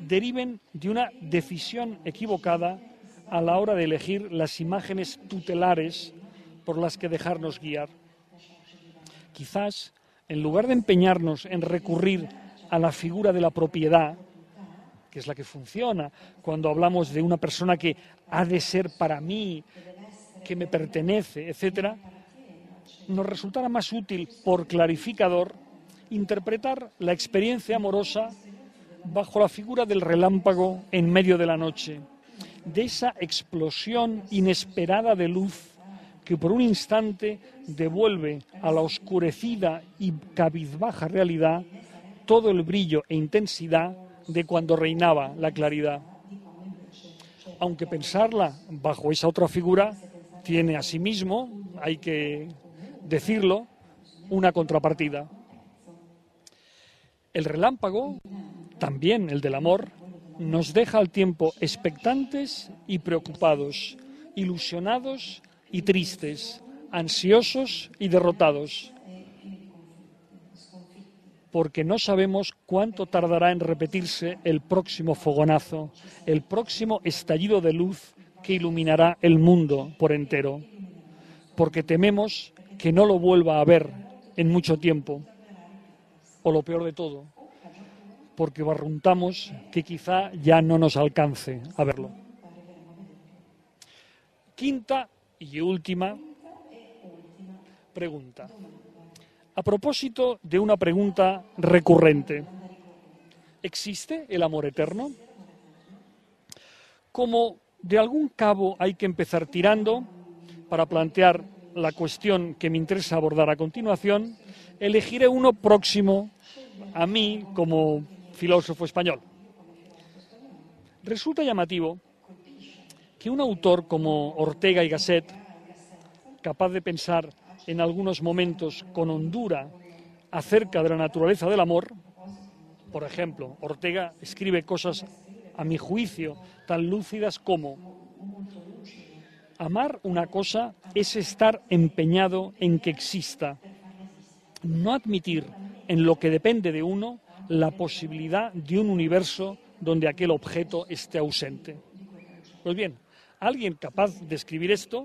deriven de una decisión equivocada a la hora de elegir las imágenes tutelares por las que dejarnos guiar. Quizás, en lugar de empeñarnos en recurrir a la figura de la propiedad, que es la que funciona cuando hablamos de una persona que ha de ser para mí, que me pertenece, etcétera, nos resultará más útil por clarificador interpretar la experiencia amorosa bajo la figura del relámpago en medio de la noche, de esa explosión inesperada de luz que por un instante devuelve a la oscurecida y cabizbaja realidad todo el brillo e intensidad de cuando reinaba la claridad. Aunque pensarla bajo esa otra figura tiene asimismo, hay que decirlo, una contrapartida. El relámpago también el del amor, nos deja al tiempo expectantes y preocupados, ilusionados y tristes, ansiosos y derrotados, porque no sabemos cuánto tardará en repetirse el próximo fogonazo, el próximo estallido de luz que iluminará el mundo por entero, porque tememos que no lo vuelva a ver en mucho tiempo, o lo peor de todo, porque barruntamos que quizá ya no nos alcance a verlo. Quinta y última pregunta. A propósito de una pregunta recurrente, ¿existe el amor eterno? Como de algún cabo hay que empezar tirando para plantear la cuestión que me interesa abordar a continuación, elegiré uno próximo a mí como filósofo español. Resulta llamativo que un autor como Ortega y Gasset, capaz de pensar en algunos momentos con hondura acerca de la naturaleza del amor, por ejemplo, Ortega escribe cosas, a mi juicio, tan lúcidas como amar una cosa es estar empeñado en que exista, no admitir en lo que depende de uno la posibilidad de un universo donde aquel objeto esté ausente. Pues bien, alguien capaz de escribir esto,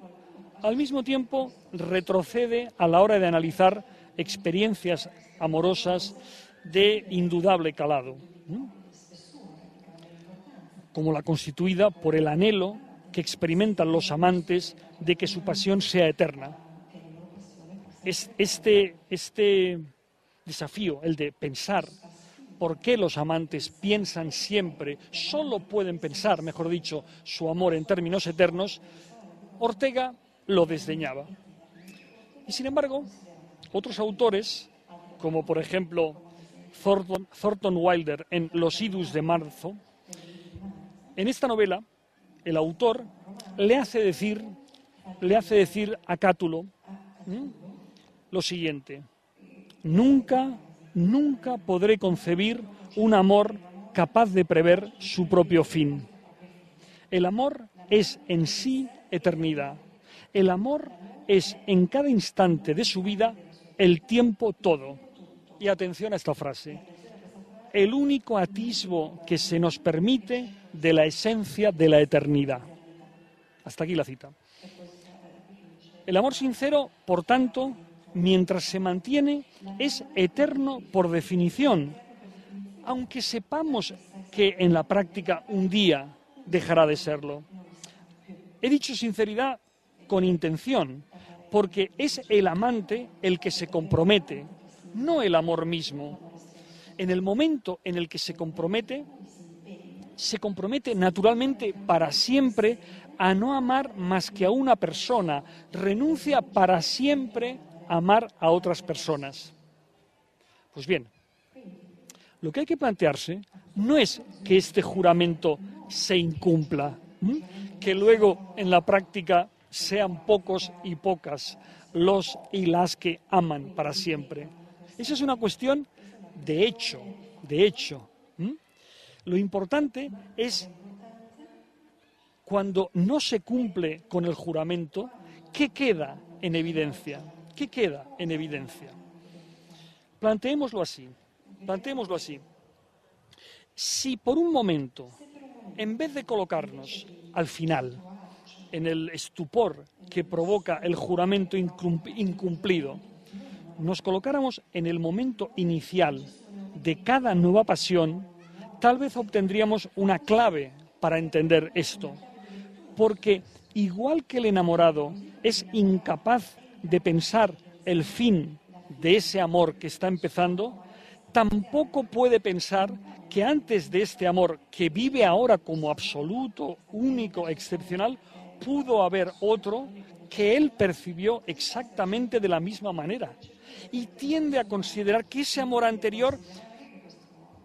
al mismo tiempo retrocede a la hora de analizar experiencias amorosas de indudable calado, como la constituida por el anhelo que experimentan los amantes de que su pasión sea eterna. Es este, este desafío, el de pensar por qué los amantes piensan siempre, solo pueden pensar, mejor dicho, su amor en términos eternos, Ortega lo desdeñaba. Y sin embargo, otros autores, como por ejemplo Thornton, Wilder en Los idus de marzo, en esta novela el autor le hace decir, le hace decir a Cátulo lo siguiente: Nunca, nunca podré concebir un amor capaz de prever su propio fin. El amor es en sí eternidad. El amor es en cada instante de su vida el tiempo todo. Y atención a esta frase. El único atisbo que se nos permite de la esencia de la eternidad. Hasta aquí la cita. El amor sincero, por tanto, mientras se mantiene, es eterno por definición, aunque sepamos que en la práctica un día dejará de serlo. He dicho sinceridad con intención, porque es el amante el que se compromete, no el amor mismo. En el momento en el que se compromete, se compromete naturalmente para siempre a no amar más que a una persona, renuncia para siempre amar a otras personas. Pues bien, lo que hay que plantearse no es que este juramento se incumpla, que luego en la práctica sean pocos y pocas los y las que aman para siempre. Esa es una cuestión de hecho, de hecho. Lo importante es cuando no se cumple con el juramento, ¿qué queda en evidencia? ¿Qué queda en evidencia? Planteémoslo así, planteémoslo así. Si por un momento, en vez de colocarnos al final, en el estupor que provoca el juramento incumplido, nos colocáramos en el momento inicial de cada nueva pasión, tal vez obtendríamos una clave para entender esto porque igual que el enamorado es incapaz de pensar el fin de ese amor que está empezando, tampoco puede pensar que antes de este amor que vive ahora como absoluto, único, excepcional, pudo haber otro que él percibió exactamente de la misma manera. Y tiende a considerar que ese amor anterior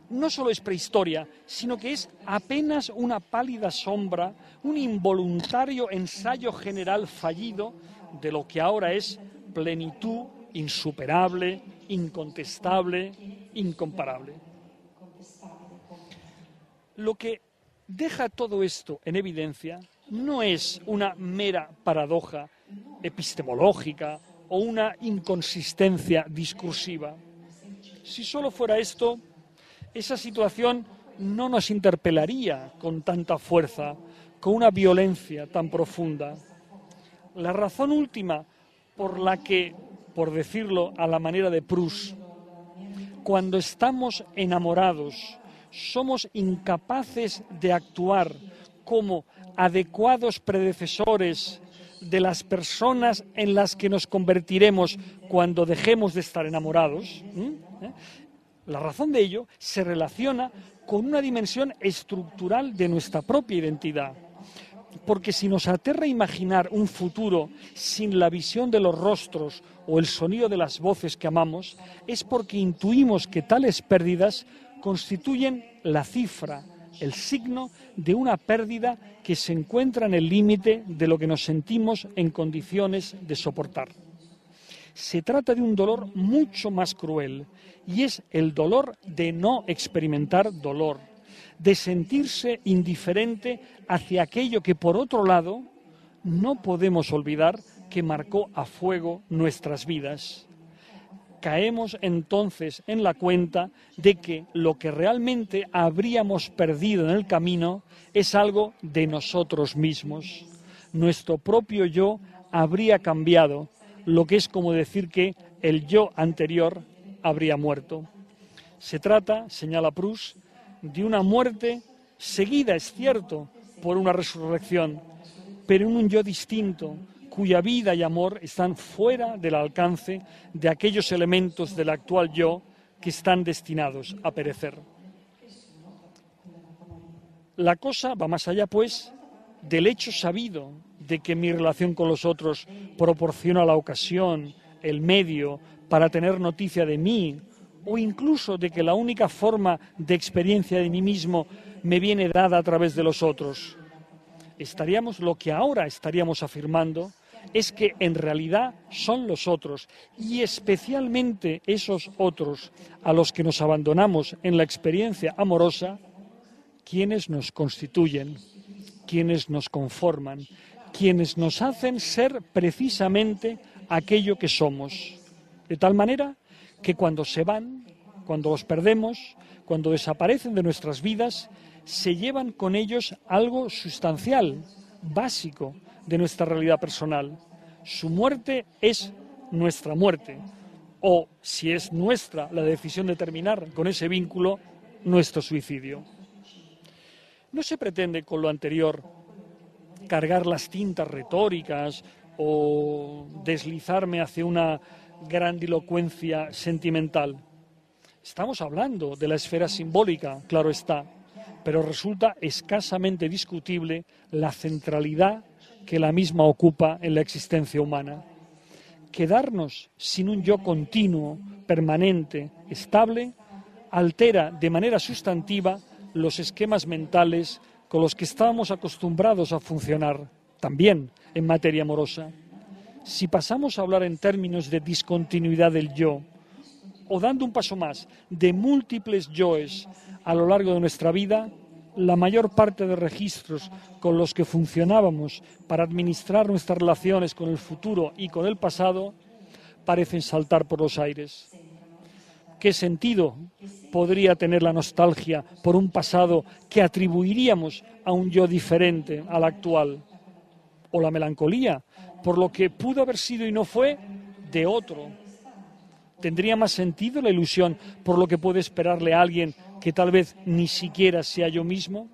no solo es prehistoria, sino que es apenas una pálida sombra, un involuntario ensayo general fallido de lo que ahora es plenitud insuperable, incontestable, incomparable. Lo que deja todo esto en evidencia no es una mera paradoja epistemológica o una inconsistencia discursiva. Si solo fuera esto, esa situación no nos interpelaría con tanta fuerza, con una violencia tan profunda. La razón última por la que, por decirlo a la manera de Proust, cuando estamos enamorados somos incapaces de actuar como adecuados predecesores de las personas en las que nos convertiremos cuando dejemos de estar enamorados, ¿eh? La razón de ello se relaciona con una dimensión estructural de nuestra propia identidad. Porque si nos aterra imaginar un futuro sin la visión de los rostros o el sonido de las voces que amamos, es porque intuimos que tales pérdidas constituyen la cifra, el signo de una pérdida que se encuentra en el límite de lo que nos sentimos en condiciones de soportar. Se trata de un dolor mucho más cruel y es el dolor de no experimentar dolor, de sentirse indiferente hacia aquello que por otro lado no podemos olvidar que marcó a fuego nuestras vidas. Caemos entonces en la cuenta de que lo que realmente habríamos perdido en el camino es algo de nosotros mismos. Nuestro propio yo habría cambiado lo que es como decir que el yo anterior habría muerto. Se trata, señala Proust, de una muerte seguida, es cierto, por una resurrección, pero en un yo distinto, cuya vida y amor están fuera del alcance de aquellos elementos del actual yo que están destinados a perecer. La cosa va más allá, pues, del hecho sabido de que mi relación con los otros proporciona la ocasión, el medio para tener noticia de mí, o incluso de que la única forma de experiencia de mí mismo me viene dada a través de los otros. estaríamos lo que ahora estaríamos afirmando es que en realidad son los otros y especialmente esos otros a los que nos abandonamos en la experiencia amorosa quienes nos constituyen, quienes nos conforman, quienes nos hacen ser precisamente aquello que somos. De tal manera que cuando se van, cuando los perdemos, cuando desaparecen de nuestras vidas, se llevan con ellos algo sustancial, básico de nuestra realidad personal. Su muerte es nuestra muerte, o si es nuestra la decisión de terminar con ese vínculo, nuestro suicidio. No se pretende con lo anterior cargar las tintas retóricas o deslizarme hacia una grandilocuencia sentimental. Estamos hablando de la esfera simbólica, claro está, pero resulta escasamente discutible la centralidad que la misma ocupa en la existencia humana. Quedarnos sin un yo continuo, permanente, estable, altera de manera sustantiva los esquemas mentales con los que estábamos acostumbrados a funcionar, también en materia amorosa. Si pasamos a hablar en términos de discontinuidad del yo, o dando un paso más, de múltiples yoes a lo largo de nuestra vida, la mayor parte de registros con los que funcionábamos para administrar nuestras relaciones con el futuro y con el pasado parecen saltar por los aires. ¿Qué sentido podría tener la nostalgia por un pasado que atribuiríamos a un yo diferente al actual? ¿O la melancolía por lo que pudo haber sido y no fue de otro? ¿Tendría más sentido la ilusión por lo que puede esperarle a alguien que tal vez ni siquiera sea yo mismo?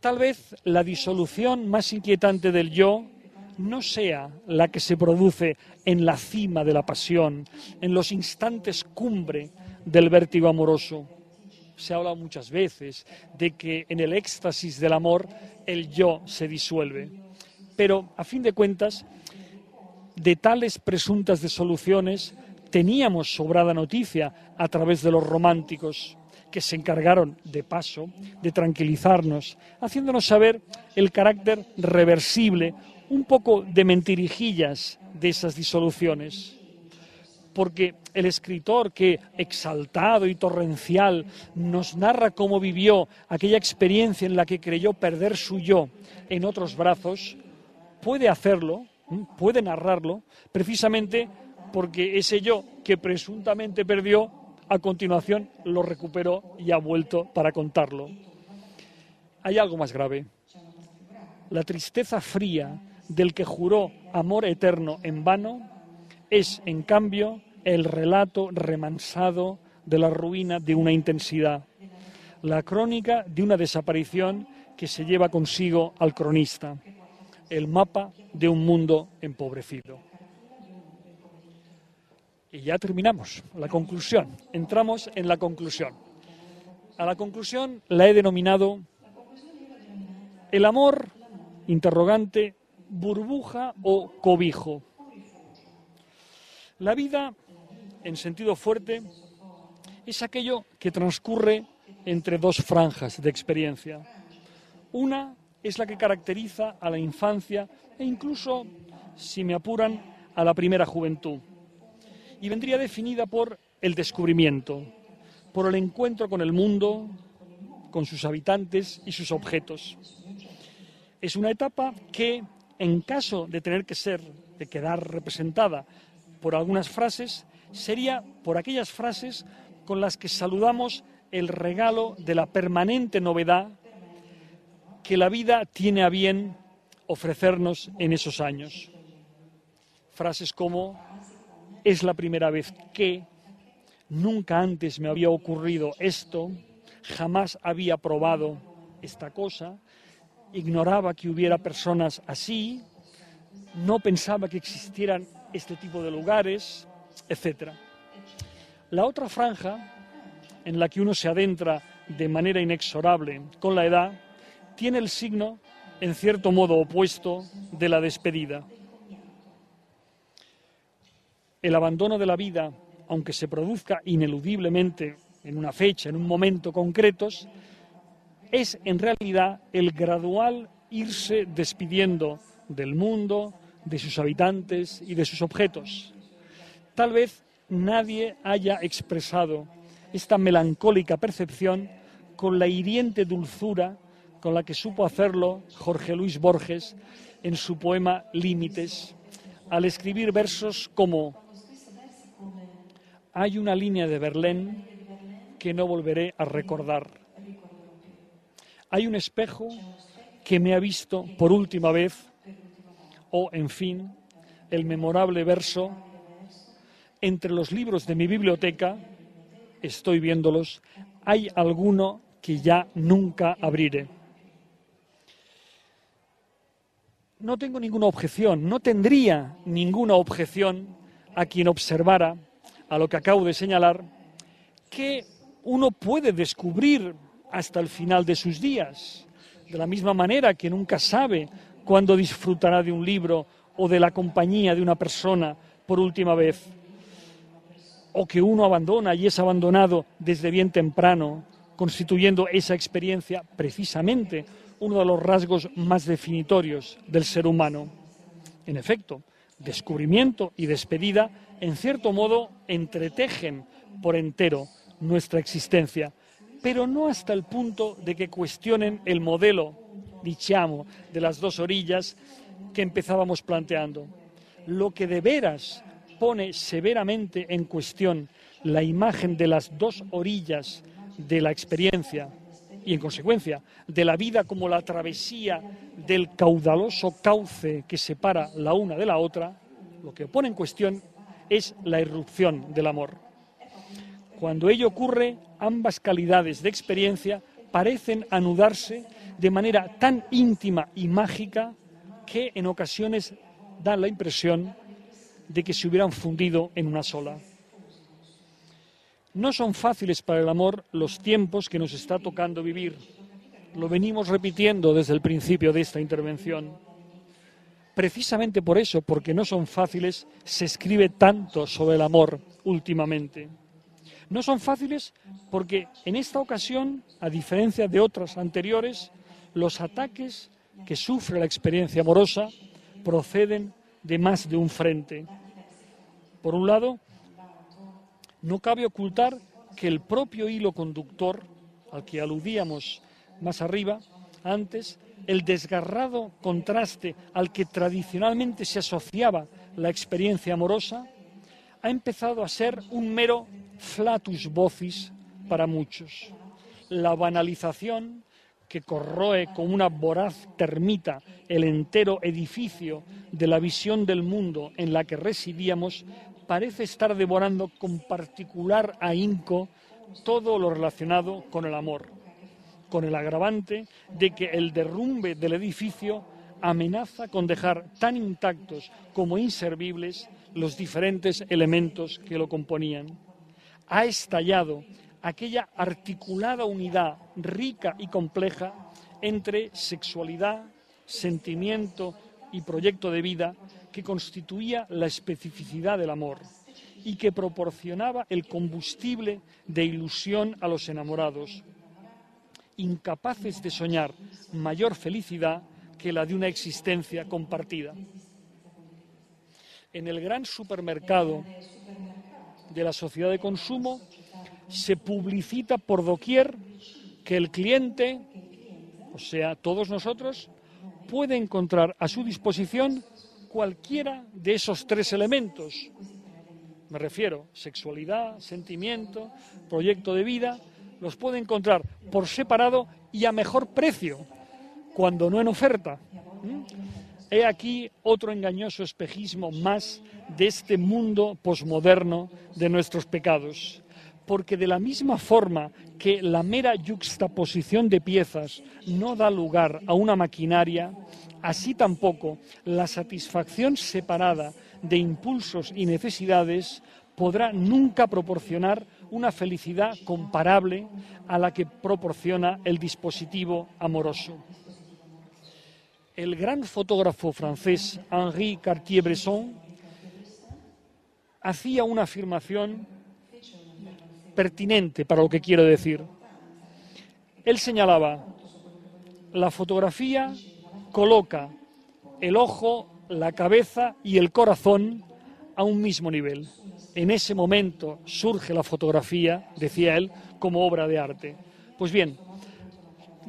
Tal vez la disolución más inquietante del yo no sea la que se produce en la cima de la pasión, en los instantes cumbre del vértigo amoroso. Se ha hablado muchas veces de que en el éxtasis del amor el yo se disuelve. Pero, a fin de cuentas, de tales presuntas disoluciones teníamos sobrada noticia a través de los románticos que se encargaron, de paso, de tranquilizarnos, haciéndonos saber el carácter reversible un poco de mentirijillas de esas disoluciones. Porque el escritor que, exaltado y torrencial, nos narra cómo vivió aquella experiencia en la que creyó perder su yo en otros brazos, puede hacerlo, puede narrarlo, precisamente porque ese yo que presuntamente perdió, a continuación lo recuperó y ha vuelto para contarlo. Hay algo más grave. La tristeza fría del que juró amor eterno en vano, es, en cambio, el relato remansado de la ruina de una intensidad, la crónica de una desaparición que se lleva consigo al cronista, el mapa de un mundo empobrecido. Y ya terminamos, la conclusión. Entramos en la conclusión. A la conclusión la he denominado el amor, interrogante, burbuja o cobijo. La vida, en sentido fuerte, es aquello que transcurre entre dos franjas de experiencia. Una es la que caracteriza a la infancia e incluso, si me apuran, a la primera juventud. Y vendría definida por el descubrimiento, por el encuentro con el mundo, con sus habitantes y sus objetos. Es una etapa que en caso de tener que ser, de quedar representada por algunas frases, sería por aquellas frases con las que saludamos el regalo de la permanente novedad que la vida tiene a bien ofrecernos en esos años. Frases como, es la primera vez que, nunca antes me había ocurrido esto, jamás había probado esta cosa, ignoraba que hubiera personas así, no pensaba que existieran este tipo de lugares, etc. La otra franja, en la que uno se adentra de manera inexorable con la edad, tiene el signo, en cierto modo opuesto, de la despedida. El abandono de la vida, aunque se produzca ineludiblemente en una fecha, en un momento concretos, es en realidad el gradual irse despidiendo del mundo, de sus habitantes y de sus objetos. Tal vez nadie haya expresado esta melancólica percepción con la hiriente dulzura con la que supo hacerlo Jorge Luis Borges en su poema Límites, al escribir versos como Hay una línea de Berlín que no volveré a recordar. Hay un espejo que me ha visto por última vez, o, en fin, el memorable verso, entre los libros de mi biblioteca, estoy viéndolos, hay alguno que ya nunca abriré. No tengo ninguna objeción, no tendría ninguna objeción a quien observara, a lo que acabo de señalar, que uno puede descubrir hasta el final de sus días, de la misma manera que nunca sabe cuándo disfrutará de un libro o de la compañía de una persona por última vez, o que uno abandona y es abandonado desde bien temprano, constituyendo esa experiencia precisamente uno de los rasgos más definitorios del ser humano. En efecto, descubrimiento y despedida, en cierto modo, entretejen por entero nuestra existencia, pero no hasta el punto de que cuestionen el modelo, diciamo, de las dos orillas que empezábamos planteando. Lo que de veras pone severamente en cuestión la imagen de las dos orillas de la experiencia y, en consecuencia, de la vida como la travesía del caudaloso cauce que separa la una de la otra, lo que pone en cuestión es la irrupción del amor. Cuando ello ocurre, ambas calidades de experiencia parecen anudarse de manera tan íntima y mágica que en ocasiones dan la impresión de que se hubieran fundido en una sola. No son fáciles para el amor los tiempos que nos está tocando vivir. Lo venimos repitiendo desde el principio de esta intervención. Precisamente por eso, porque no son fáciles, se escribe tanto sobre el amor últimamente. No son fáciles porque en esta ocasión, a diferencia de otras anteriores, los ataques que sufre la experiencia amorosa proceden de más de un frente. Por un lado, no cabe ocultar que el propio hilo conductor, al que aludíamos más arriba, antes, el desgarrado contraste al que tradicionalmente se asociaba la experiencia amorosa, ha empezado a ser un mero flatus vocis para muchos. La banalización que corroe como una voraz termita el entero edificio de la visión del mundo en la que residíamos, parece estar devorando con particular ahínco todo lo relacionado con el amor, con el agravante de que el derrumbe del edificio amenaza con dejar tan intactos como inservibles los diferentes elementos que lo componían. Ha estallado aquella articulada unidad rica y compleja entre sexualidad, sentimiento y proyecto de vida que constituía la especificidad del amor y que proporcionaba el combustible de ilusión a los enamorados, incapaces de soñar mayor felicidad que la de una existencia compartida. En el gran supermercado de la sociedad de consumo se publicita por doquier que el cliente, o sea, todos nosotros, puede encontrar a su disposición cualquiera de esos tres elementos. Me refiero, sexualidad, sentimiento, proyecto de vida, los puede encontrar por separado y a mejor precio, cuando no en oferta. ¿Mm? He aquí otro engañoso espejismo más de este mundo posmoderno de nuestros pecados. Porque de la misma forma que la mera yuxtaposición de piezas no da lugar a una maquinaria, así tampoco la satisfacción separada de impulsos y necesidades podrá nunca proporcionar una felicidad comparable a la que proporciona el dispositivo amoroso. El gran fotógrafo francés Henri Cartier-Bresson hacía una afirmación pertinente para lo que quiero decir. Él señalaba, la fotografía coloca el ojo, la cabeza y el corazón a un mismo nivel. En ese momento surge la fotografía, decía él, como obra de arte. Pues bien,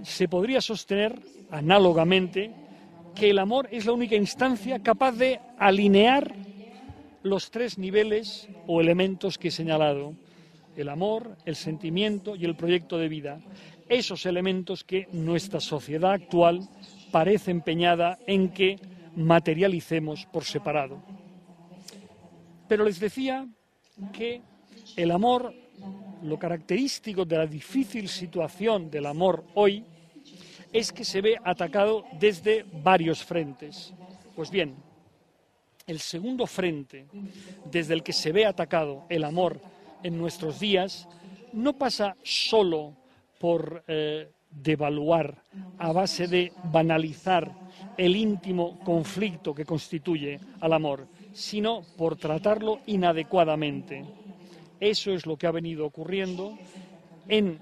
se podría sostener análogamente que el amor es la única instancia capaz de alinear los tres niveles o elementos que he señalado, el amor, el sentimiento y el proyecto de vida, esos elementos que nuestra sociedad actual parece empeñada en que materialicemos por separado. Pero les decía que el amor, lo característico de la difícil situación del amor hoy, es que se ve atacado desde varios frentes. Pues bien, el segundo frente desde el que se ve atacado el amor en nuestros días no pasa solo por eh, devaluar a base de banalizar el íntimo conflicto que constituye al amor, sino por tratarlo inadecuadamente. Eso es lo que ha venido ocurriendo en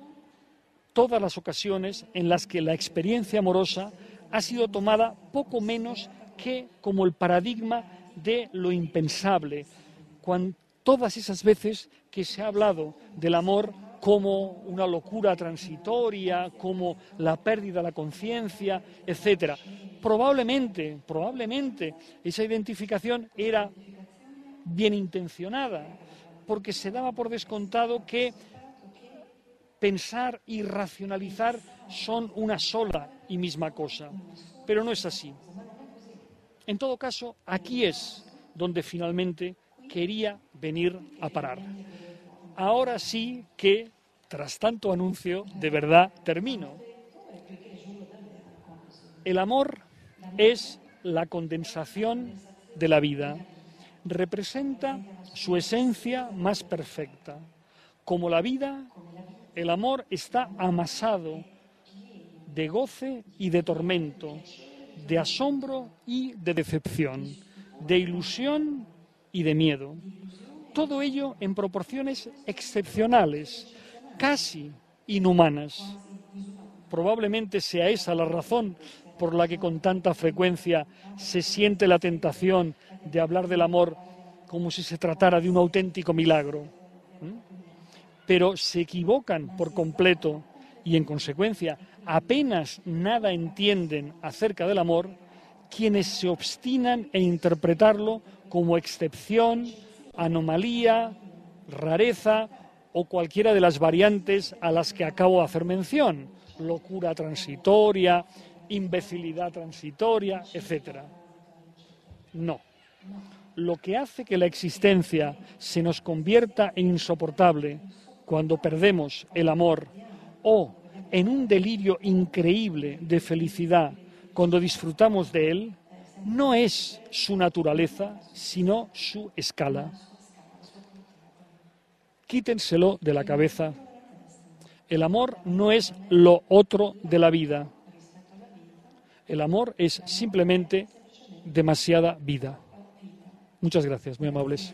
todas las ocasiones en las que la experiencia amorosa ha sido tomada poco menos que como el paradigma de lo impensable, todas esas veces que se ha hablado del amor como una locura transitoria, como la pérdida de la conciencia, etcétera. Probablemente, probablemente esa identificación era bien intencionada, porque se daba por descontado que pensar y racionalizar son una sola y misma cosa, pero no es así. En todo caso, aquí es donde finalmente quería venir a parar. Ahora sí que, tras tanto anuncio, de verdad termino. El amor es la condensación de la vida, representa su esencia más perfecta. Como la vida, el amor está amasado de goce y de tormento, de asombro y de decepción, de ilusión y de miedo. Todo ello en proporciones excepcionales, casi inhumanas. Probablemente sea esa la razón por la que con tanta frecuencia se siente la tentación de hablar del amor como si se tratara de un auténtico milagro. Pero se equivocan por completo y en consecuencia apenas nada entienden acerca del amor quienes se obstinan en interpretarlo como excepción, anomalía, rareza o cualquiera de las variantes a las que acabo de hacer mención, locura transitoria, imbecilidad transitoria, etc. No. Lo que hace que la existencia se nos convierta en insoportable cuando perdemos el amor o en un delirio increíble de felicidad cuando disfrutamos de él, no es su naturaleza, sino su escala. Quítenselo de la cabeza. El amor no es lo otro de la vida. El amor es simplemente demasiada vida. Muchas gracias, muy amables.